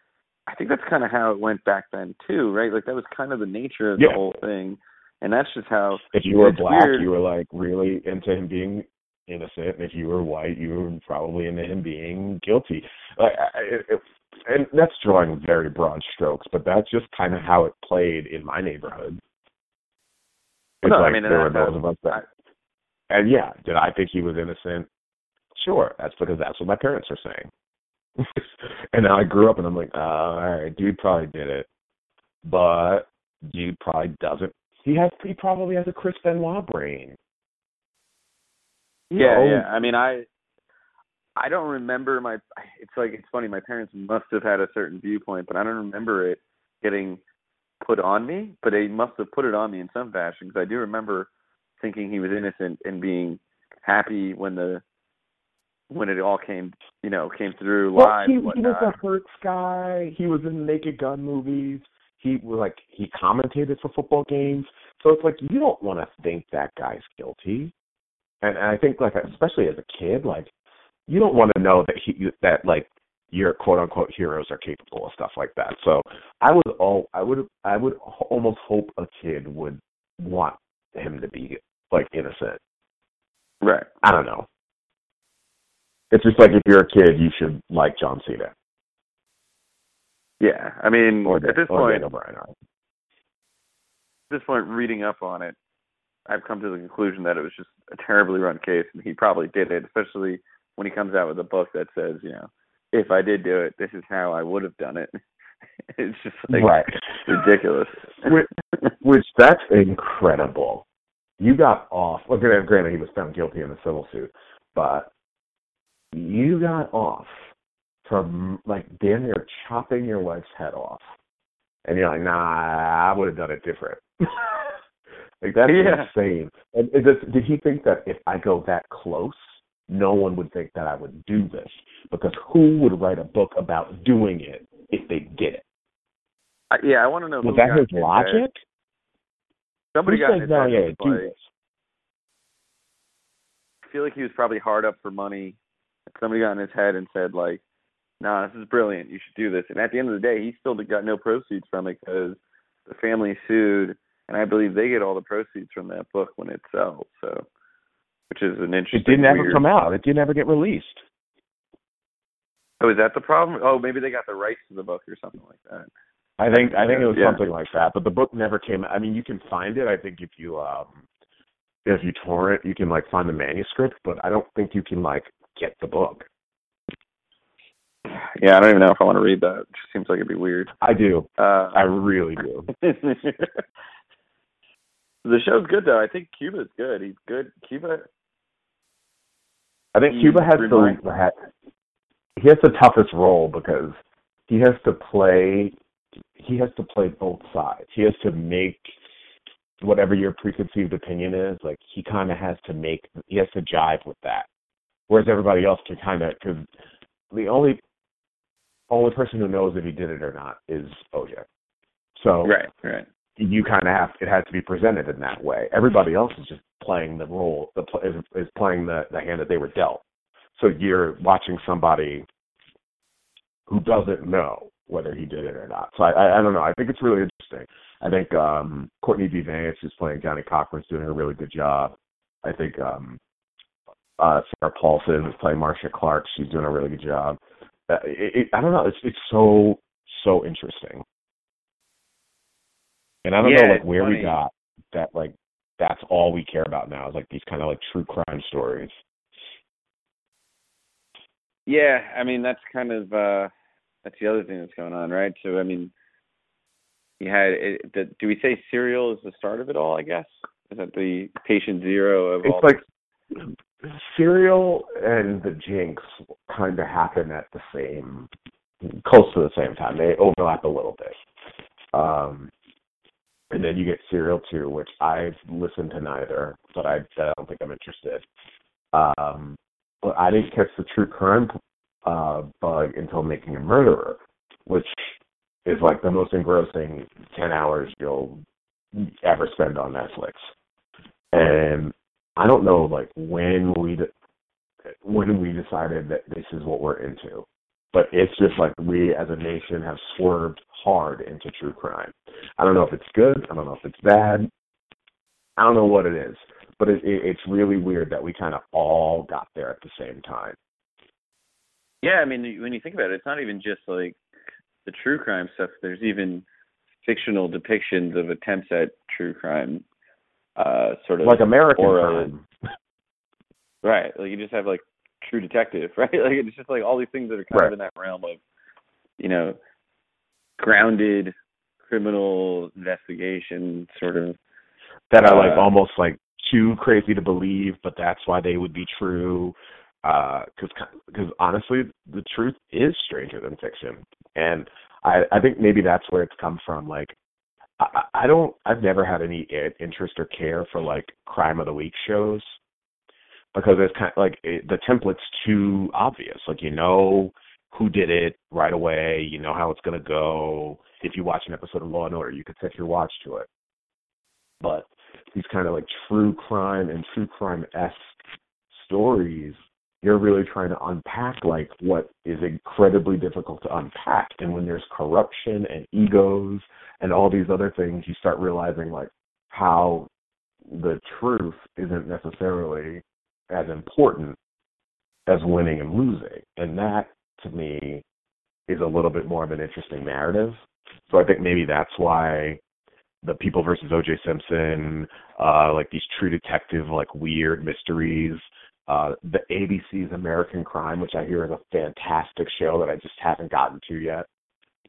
I think that's kind of how it went back then too, right? Like that was kind of the nature of Yeah. the whole thing, and that's just how If you were black, weird. you were like really into him being innocent, and if you were white, you were probably into him being guilty. Like, it, it, and that's drawing very broad strokes, but that's just kind of how it played in my neighborhood. It's No, I mean, there were those of us that, and yeah, did I think he was innocent? Sure, that's because that's what my parents are saying. *laughs* and now I grew up, and I'm like, ah, oh, all right, dude probably did it, but dude probably doesn't. He has, he probably has a Chris Benoit brain. Yeah, So- yeah. I mean, I I don't remember my. It's like it's funny. My parents must have had a certain viewpoint, but I don't remember it getting put on me. But they must have put it on me in some fashion because I do remember thinking he was innocent and being happy when the when it all came, you know, came through Well, live he, he was a Hertz guy. He was in Naked Gun movies. He was like he commentated for football games. So it's like you don't want to think that guy's guilty. And, and I think like especially as a kid, like you don't want to know that he that like your quote unquote heroes are capable of stuff like that. So I would all I would I would almost hope a kid would want him to be like innocent. Right. I don't know. It's just like if you're a kid, you should like John Cena Yeah. I mean, or, at this point, at this point, reading up on it, I've come to the conclusion that it was just a terribly run case, and he probably did it. Especially when he comes out with a book that says, you know, if I did do it, this is how I would have done it. *laughs* it's just like right. ridiculous. which, which that's incredible. You got off. Well, granted, he was found guilty in the civil suit, but you got off from like damn near chopping your wife's head off, and you're like, nah, I would have done it different. *laughs* like that's Yeah. insane. And is this, did he think that if I go that close, no one would think that I would do this? Because who would write a book about doing it if they did it? I, yeah, I want to know. Was that his logic? Somebody Who got his no? Yeah, do this. I feel like he was probably hard up for money. Somebody got in his head and said like, "Nah, this is brilliant. You should do this." And at the end of the day, he still got no proceeds from it because the family sued, and I believe they get all the proceeds from that book when it sells. So, which is an interesting. It didn't ever come out. It didn't ever get released. Oh, is that the problem? Oh, maybe they got the rights to the book or something like that. I think I think it was Yeah. something like that. But the book never came. I mean, you can find it. I think if you um if you torrent, you can like find the manuscript, but I don't think you can like get the book. Yeah, I don't even know if I want to read that. It just seems like it'd be weird. I do. Uh, I really do. *laughs* the show's good though. I think Cuba's good. He's good. Cuba. I think Cuba has remind- the he has the toughest role because he has to play he has to play both sides. He has to make whatever your preconceived opinion is, like he kind of has to make he has to jive with that. Whereas everybody else can kind of because the only only person who knows if he did it or not is OJ. So Right. Right. you kind of have it has to be presented in that way. Everybody else is just playing the role, the is, is playing the the hand that they were dealt. So you're watching somebody who doesn't know whether he did it or not. So I I, I don't know. I think it's really interesting. I think um Courtney B. Vance, who's playing Johnnie Cochran's doing a really good job. I think um uh Sarah Paulson, who's playing Marcia Clark, she's doing a really good job. Uh, it, it, I don't know. It's it's so so interesting. And I don't Yeah, know like it's where we got that like that's all we care about now is like these kind of like true crime stories. Yeah, I mean that's kind of uh that's the other thing that's going on, right? So I mean, you had it, the, do we say serial is the start of it all? I guess is that the patient zero of all? It's like Serial and the Jinx kind of happen at the same, close to the same time. They overlap a little bit. Um, and then you get Serial 2, which I've listened to neither, but I, I don't think I'm interested. Um, but I didn't catch the true crime uh, bug until Making a Murderer, which is like the most engrossing 10 hours you'll ever spend on Netflix. And I don't know like when we de- when we decided that this is what we're into, but it's just like we as a nation have swerved hard into true crime. I don't know if it's good. I don't know if it's bad. I don't know what it is, but it, it, it's really weird that we kind of all got there at the same time. yeah, I mean when you think about it, it's not even just like the true crime stuff. There's even fictional depictions of attempts at true crime, uh, sort of Like American uh, crime. *laughs* Right. Like you just have like True Detective, *laughs* right? Like it's just like all these things that are kind Right. of in that realm of, you know, grounded criminal investigation sort of. that are like uh, almost like too crazy to believe, but that's why they would be true. Because because honestly, the truth is stranger than fiction, and I I think maybe that's where it's come from. Like I I don't I've never had any interest or care for like crime of the week shows because it's kind of like it, the template's too obvious. Like you know who did it right away. You know how it's gonna go. If you watch an episode of Law and Order, you could set your watch to it. But these kind of like true crime and true crime esque stories, you're really trying to unpack like what is incredibly difficult to unpack. And when there's corruption and egos and all these other things, you start realizing like how the truth isn't necessarily as important as winning and losing. And that to me is a little bit more of an interesting narrative. So I think maybe that's why the People versus O.J. Simpson, uh, like these True Detective, like weird mysteries, Uh, the ABC's American Crime, which I hear is a fantastic show that I just haven't gotten to yet.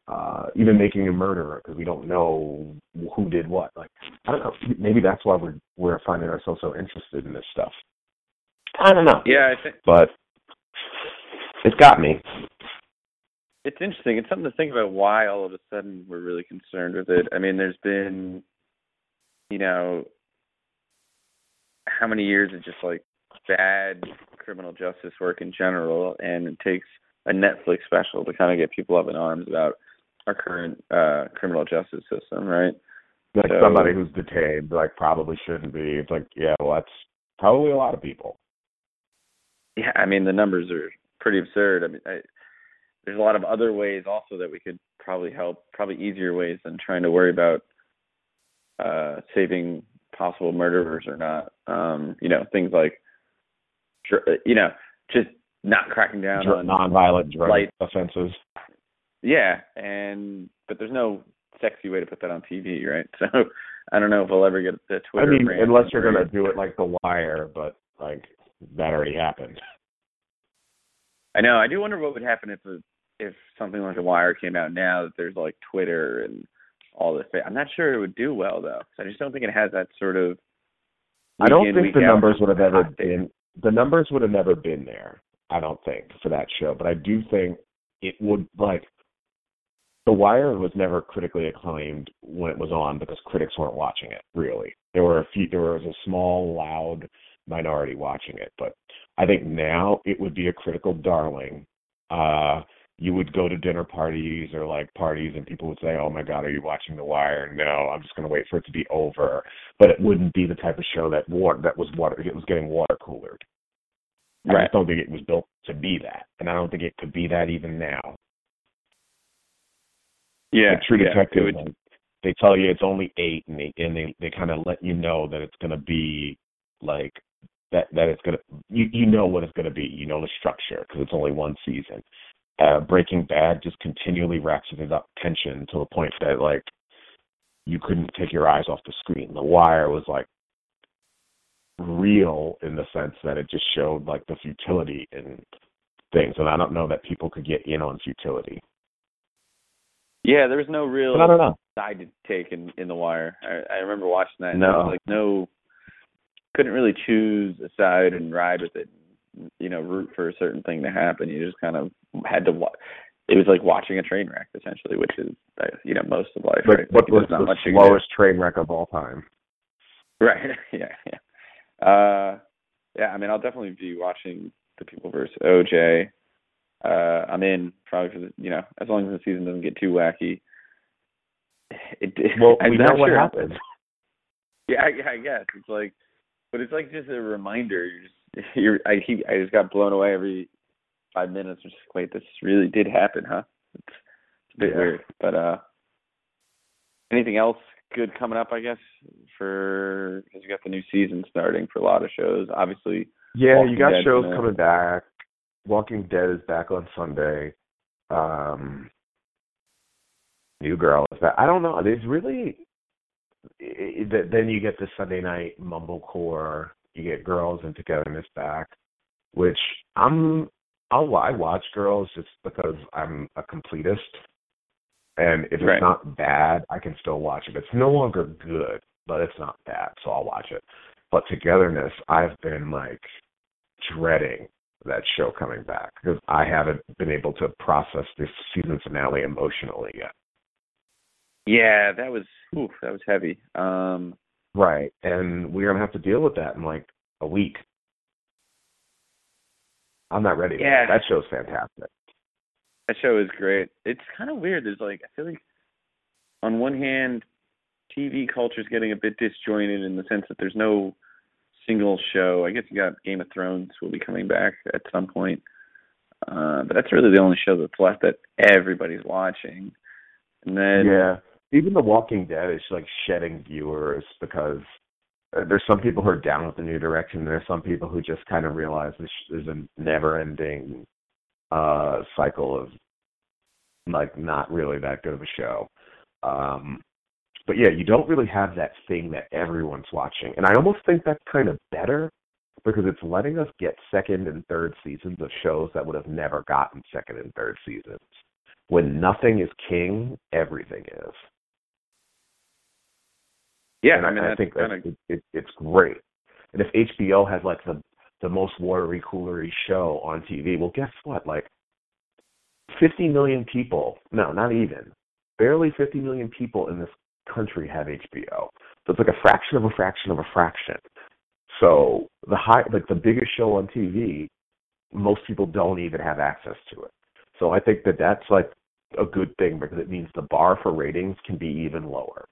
Uh, even making a murderer because we don't know who did what. Like I don't know. Maybe that's why we're we're finding ourselves so interested in this stuff. I don't know. Yeah, I think but it's got me. it's interesting. It's something to think about why all of a sudden we're really concerned with it. I mean, there's been, you know, how many years of just like bad criminal justice work in general, and it takes a Netflix special to kind of get people up in arms about our current uh criminal justice system, right? Like So- somebody who's detained, like probably shouldn't be. It's like, yeah, well, that's probably a lot of people. Yeah, I mean the numbers are pretty absurd. I mean, I, there's a lot of other ways also that we could probably help, probably easier ways than trying to worry about uh saving possible murderers or not. Um, you know, things like Uh, you know, just not cracking down Dr- on nonviolent drug light- offenses. yeah, and but there's no sexy way to put that on TV, right? *laughs* So I don't know if we'll ever get the I mean, unless you're gonna do it like The Wire, but like that already happened. I know. I do wonder what would happen if a, if something like The Wire came out now that there's like Twitter and all this. I'm not sure it would do well though. I just don't think it has that sort of. I don't think the numbers would have ever been the numbers would have never been there. I don't think for that show, but I do think it would like. The Wire was never critically acclaimed when it was on because critics weren't watching it. Really, there were a few. There was a small, loud minority watching it, but I think now it would be a critical darling. Uh, you would go to dinner parties or like parties, and people would say, "Oh my God, are you watching The Wire?" No, I'm just going to wait for it to be over. But it wouldn't be the type of show that water that was water. It was getting water coolered. I just don't think it was built to be that, and I don't think it could be that even now. Yeah. like True yeah, Detective, would, like, they tell you it's only eight, and they and they they kind of let you know that it's going to be like that that it's going to you you know what it's going to be. You know the structure because it's only one season. Uh, Breaking Bad just continually ratcheted up tension to the point that like you couldn't take your eyes off the screen. The Wire was like real in the sense that it just showed like the futility in things, and I don't know that people could get in on futility. yeah, there was no real But I don't know. side to take in in The Wire. I, I remember watching that. and No. was, like no, couldn't really choose a side and ride with it. You know, root for a certain thing to happen. You just kind of had to watch. It was like watching a train wreck, essentially, which is uh, you know most of life. Like right? what Like, was not the much you can do. slowest train wreck of all time? Right. *laughs* yeah. Yeah. Uh, yeah. I mean, I'll definitely be watching the People versus OJ. Uh, I'm in probably for the you know as long as the season doesn't get too wacky. It, Well, I'm we know what sure. happened. *laughs* Yeah, I, I guess it's like, but it's like just a reminder. You're just *laughs* you're I keep I just got blown away every five minutes. I'm just like, wait, this really did happen, huh? It's, it's a bit Yeah. weird, but uh, anything else good coming up? I guess for because you got the new season starting for a lot of shows. Obviously, Yeah, Walking you got Dead's shows gonna- coming back. Walking Dead is back on Sunday. Um New Girl is back. I don't know. There's really i- i- then you get the Sunday night mumblecore. You get Girls and Togetherness back, which I'm I'll I watch Girls just because I'm a completist, and if it's not bad, I can still watch it. It's no longer good, but it's not bad, so I'll watch it. But Togetherness, I've been like dreading that show coming back because I haven't been able to process this season finale emotionally yet. yeah, that was oof, that was heavy. Um, Right. And we're gonna have to deal with that in like a week. I'm not ready. Yeah. That show's fantastic. that show is great. It's kind of weird. There's like I feel like on one hand, TV culture is getting a bit disjointed in the sense that there's no single show. I guess you got Game of Thrones will be coming back at some point, uh, but that's really the only show that's left that everybody's watching. And then yeah. Even The Walking Dead is like shedding viewers because uh, there's some people who are down with the new direction. and There's some people who just kind of realize this is a never-ending uh cycle of like not really that good of a show. Um but yeah, you don't really have that thing that everyone's watching. And I almost think that's kind of better because it's letting us get second and third seasons of shows that would have never gotten second and third seasons. When nothing is king, everything is. Yeah, and I mean, I, think kinda, it, it, it's great. And if HBO has like the the most watery coolery show on TV, well, guess what? Like, 50 million people, no, not even, barely 50 million people in this country have HBO. So it's like a fraction of a fraction of a fraction. So the high, like the biggest show on TV, most people don't even have access to it. So I think that that's like a good thing because it means the bar for ratings can be even lower,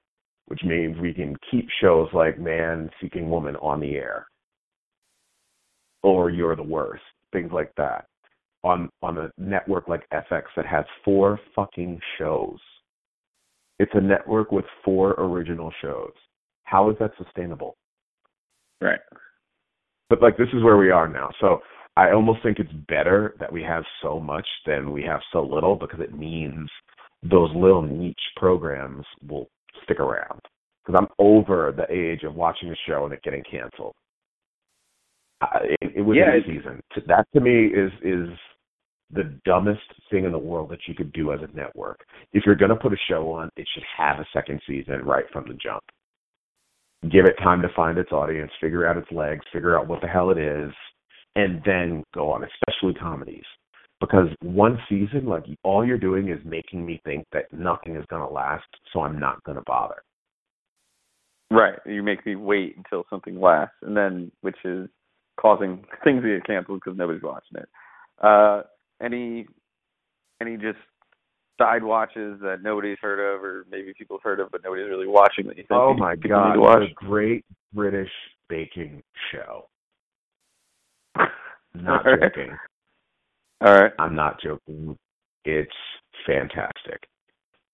which means we can keep shows like Man Seeking Woman on the air or You're the Worst, things like that. On on a network like FX that has four fucking shows. It's a network with four original shows. How is that sustainable? right. But like this is where we are now. So I almost think it's better that we have so much than we have so little because it means those little niche programs will stick around. Because I'm over the age of watching a show and it getting canceled. It, it was Yeah, a season. That to me is is the dumbest thing in the world that you could do as a network. If you're going to put a show on, it should have a second season right from the jump. Give it time to find its audience, figure out its legs, figure out what the hell it is, and then go on, especially comedies. Because one season, like all you're doing is making me think that nothing is going to last, so I'm not going to bother. Right. You make me wait until something lasts, and then which is causing things to get canceled because nobody's watching it. Uh, any any just side watches that nobody's heard of, or maybe people have heard of but nobody's really watching that you think Oh my god, to watch? the Great British Baking Show. *laughs* Not right. joking. All right. I'm not joking. It's fantastic.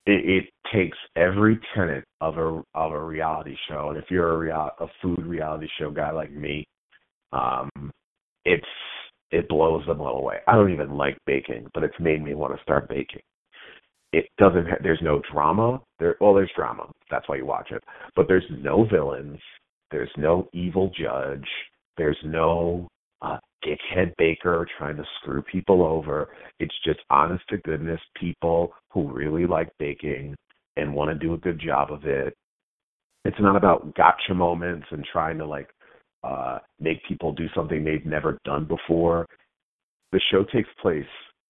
It, it takes every tenet of a of a reality show, and if you're a real a food reality show guy like me, um, it's it blows them all away. I don't even like baking, but it's made me want to start baking. It doesn't. Ha- there's no drama. There, well, there's drama. That's why you watch it. But there's no villains. There's no evil judge. There's no dickhead baker trying to screw people over. It's just honest to goodness people who really like baking and want to do a good job of it. It's not about gotcha moments and trying to like uh make people do something they've never done before. The show takes place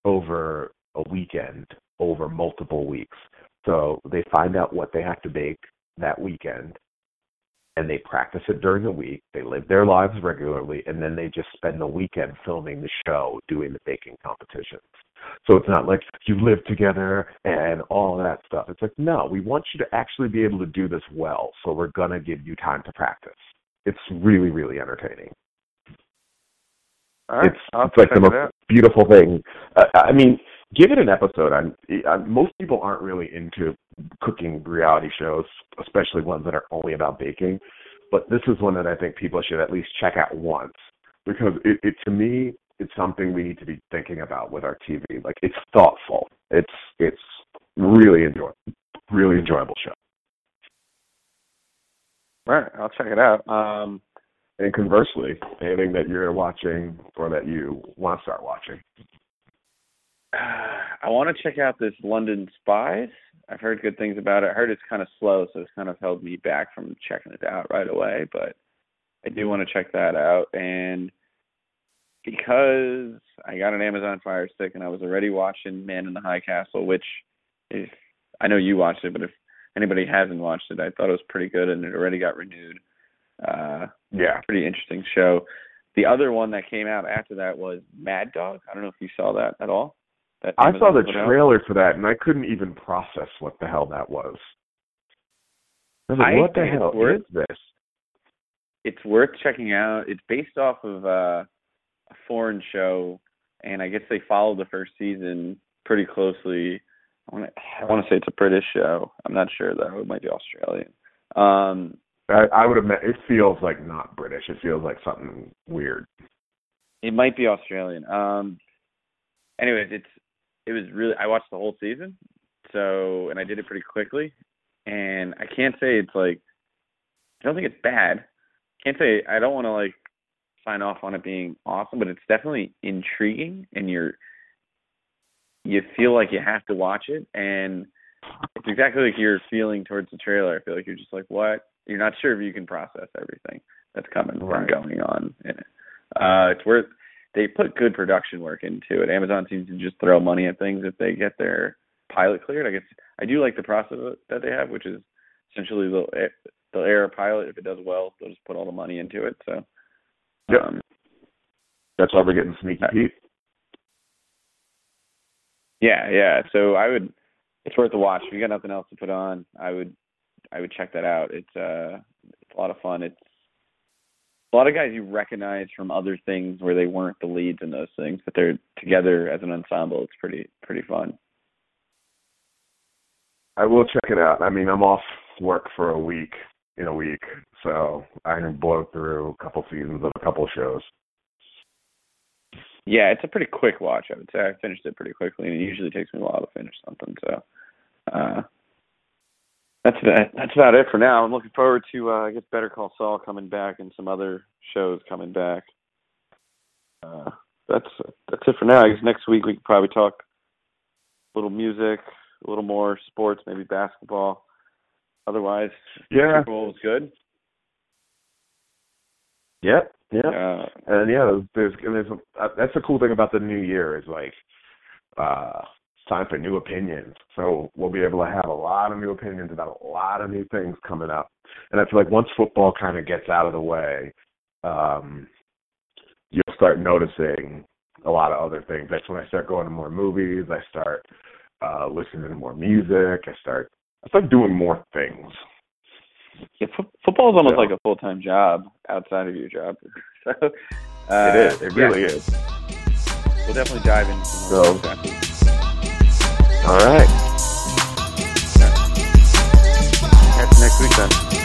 over a weekend, over multiple weeks. So they find out what they have to bake that weekend and they practice it during the week. They live their lives regularly, and then they just spend the weekend filming the show, doing the baking competitions. So it's not like you live together and all that stuff. It's like, no, we want you to actually be able to do this well, so we're going to give you time to practice. It's really, really entertaining. Right. It's, it's like the most out. beautiful thing. Uh, I mean, give it an episode. I'm, i most people aren't really into cooking reality shows, especially ones that are only about baking. But this is one that I think people should at least check out once because it, it to me it's something we need to be thinking about with our TV. Like it's thoughtful. It's it's really enjoy really enjoyable show. Right. I'll check it out. Um, And conversely, anything that you're watching or that you want to start watching. I want to check out this London Spies. I've heard good things about it. I heard it's kind of slow, so it's kind of held me back from checking it out right away. But I do want to check that out. And because I got an Amazon Fire Stick and I was already watching Man in the High Castle, which if I know you watched it, but if anybody hasn't watched it, I thought it was pretty good and it already got renewed. Uh, Yeah. pretty interesting show. The other one that came out after that was Mad Dog. I don't know if you saw that at all. I saw the put out. trailer for that and I couldn't even process what the hell that was. I was like, I what the hell worth- is this? It's worth checking out. It's based off of uh, a foreign show, and I guess they followed the first season pretty closely. I want to I want to say it's a British show. I'm not sure though. It might be Australian. Um, I, I would have met. It feels like not British. It feels like something weird. It might be Australian. Um anyways, it's it was really I watched the whole season. So and I did it pretty quickly. And I can't say it's like I don't think it's bad. Can't say I don't want to like sign off on it being awesome, but it's definitely intriguing, and you're you feel like you have to watch it, and it's exactly like you're feeling towards the trailer. I feel like you're just like, what? You're not sure if you can process everything that's coming Right. and going on in it. Uh, it's worth. They put good production work into it. Amazon seems to just throw money at things if they get their pilot cleared. I guess I do like the process that they have, which is essentially they'll they'll air a pilot. If it does well, they'll just put all the money into it. So, Yep. um, That's why we're getting Sneaky Pete. yeah, yeah. So I would. It's worth a watch. If you got nothing else to put on, I would. I would check that out. It's uh, it's a lot of fun. It's a lot of guys you recognize from other things where they weren't the leads in those things, but they're together as an ensemble. It's pretty pretty fun. I will check it out. I mean, I'm off work for a week in a week, so I can blow through a couple seasons of a couple shows. Yeah, it's a pretty quick watch. I would say I finished it pretty quickly, and it usually takes me a while to finish something. So, uh, that's that. That's about it for now. I'm looking forward to uh, I guess Better Call Saul coming back and some other shows coming back. Uh, that's that's it for now. I guess next week we could probably talk a little music, a little more sports, maybe basketball. Otherwise, Yeah. Super was good. Yep. Yep. Uh, And yeah, there's there's there's a, that's the cool thing about the new year is like uh time for new opinions. So we'll be able to have a lot of new opinions about a lot of new things coming up. And I feel like once football kind of gets out of the way, um you'll start noticing a lot of other things. That's when I start going to more movies, I start uh listening to more music, I start I start doing more things. Yeah, fo- football is almost So- like a full time job outside of your job. *laughs* So uh, it is. It yeah, really is. We'll definitely dive into So- stuff. All right. Catch you next week then.